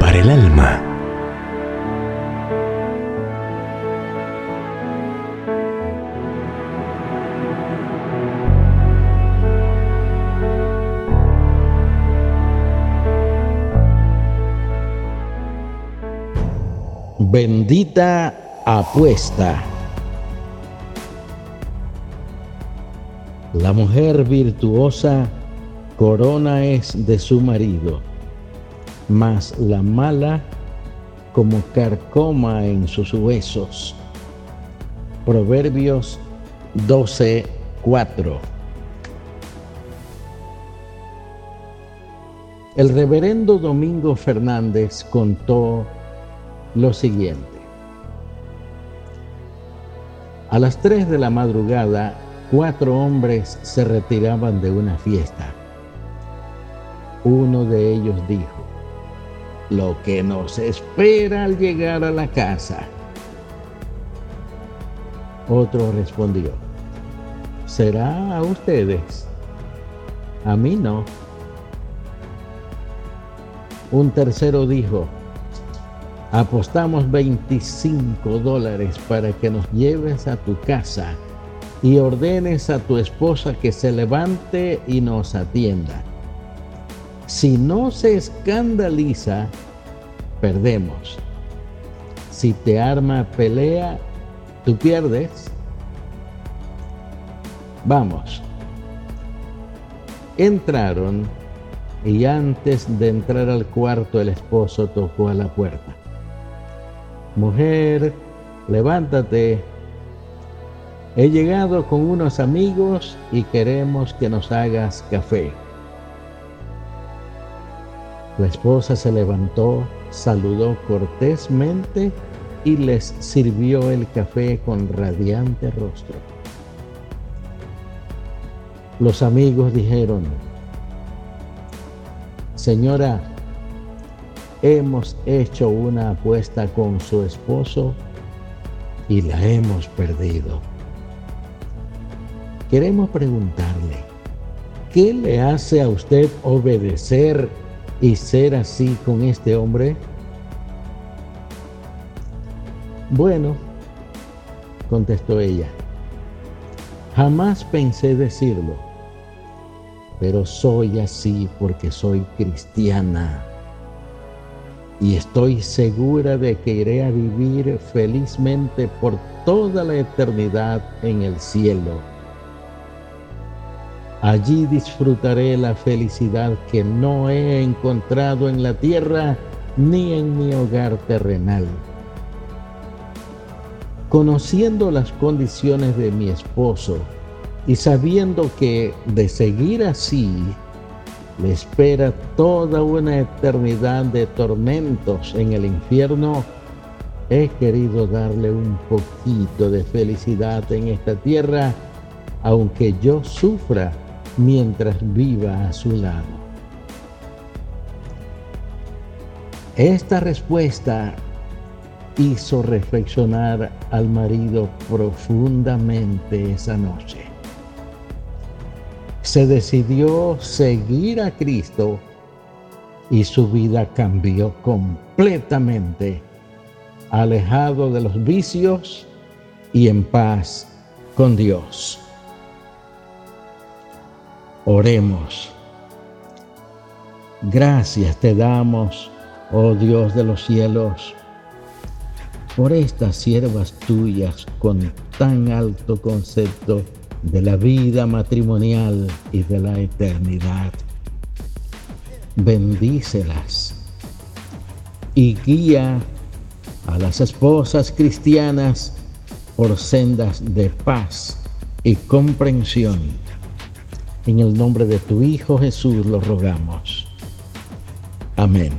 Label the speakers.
Speaker 1: Para el alma.
Speaker 2: Bendita apuesta. La mujer virtuosa corona es de su marido, mas la mala como carcoma en sus huesos. Proverbios 12, 4. El reverendo Domingo Fernández contó lo siguiente. A las 3 de la madrugada, cuatro hombres se retiraban de una fiesta. Uno de ellos dijo, lo que nos espera al llegar a la casa. Otro respondió, será a ustedes, a mí no. Un tercero dijo, apostamos 25 dólares para que nos lleves a tu casa y ordenes a tu esposa que se levante y nos atienda. Si no se escandaliza, perdemos. Si te arma pelea, tú pierdes. Vamos. Entraron y antes de entrar al cuarto el esposo tocó a la puerta. Mujer, levántate. He llegado con unos amigos y queremos que nos hagas café. La esposa se levantó, saludó cortésmente y les sirvió el café con radiante rostro. Los amigos dijeron, Señora, hemos hecho una apuesta con su esposo y la hemos perdido. Queremos preguntarle, ¿qué le hace a usted obedecer y ser así con este hombre? Bueno, contestó ella, jamás pensé decirlo, pero soy así porque soy cristiana y estoy segura de que iré a vivir felizmente por toda la eternidad en el cielo. Allí disfrutaré la felicidad que no he encontrado en la tierra ni en mi hogar terrenal. Conociendo las condiciones de mi esposo y sabiendo que de seguir así, le espera toda una eternidad de tormentos en el infierno, he querido darle un poquito de felicidad en esta tierra, aunque yo sufra mientras viva a su lado. Esta respuesta hizo reflexionar al marido profundamente esa noche se decidió seguir a Cristo y su vida cambió completamente, alejado de los vicios y en paz con Dios. Oremos. Gracias te damos, oh Dios de los cielos, por estas siervas tuyas con tan alto concepto de la vida matrimonial y de la eternidad. Bendícelas y guía a las esposas cristianas por sendas de paz y comprensión. En el nombre de tu Hijo Jesús lo rogamos. Amén.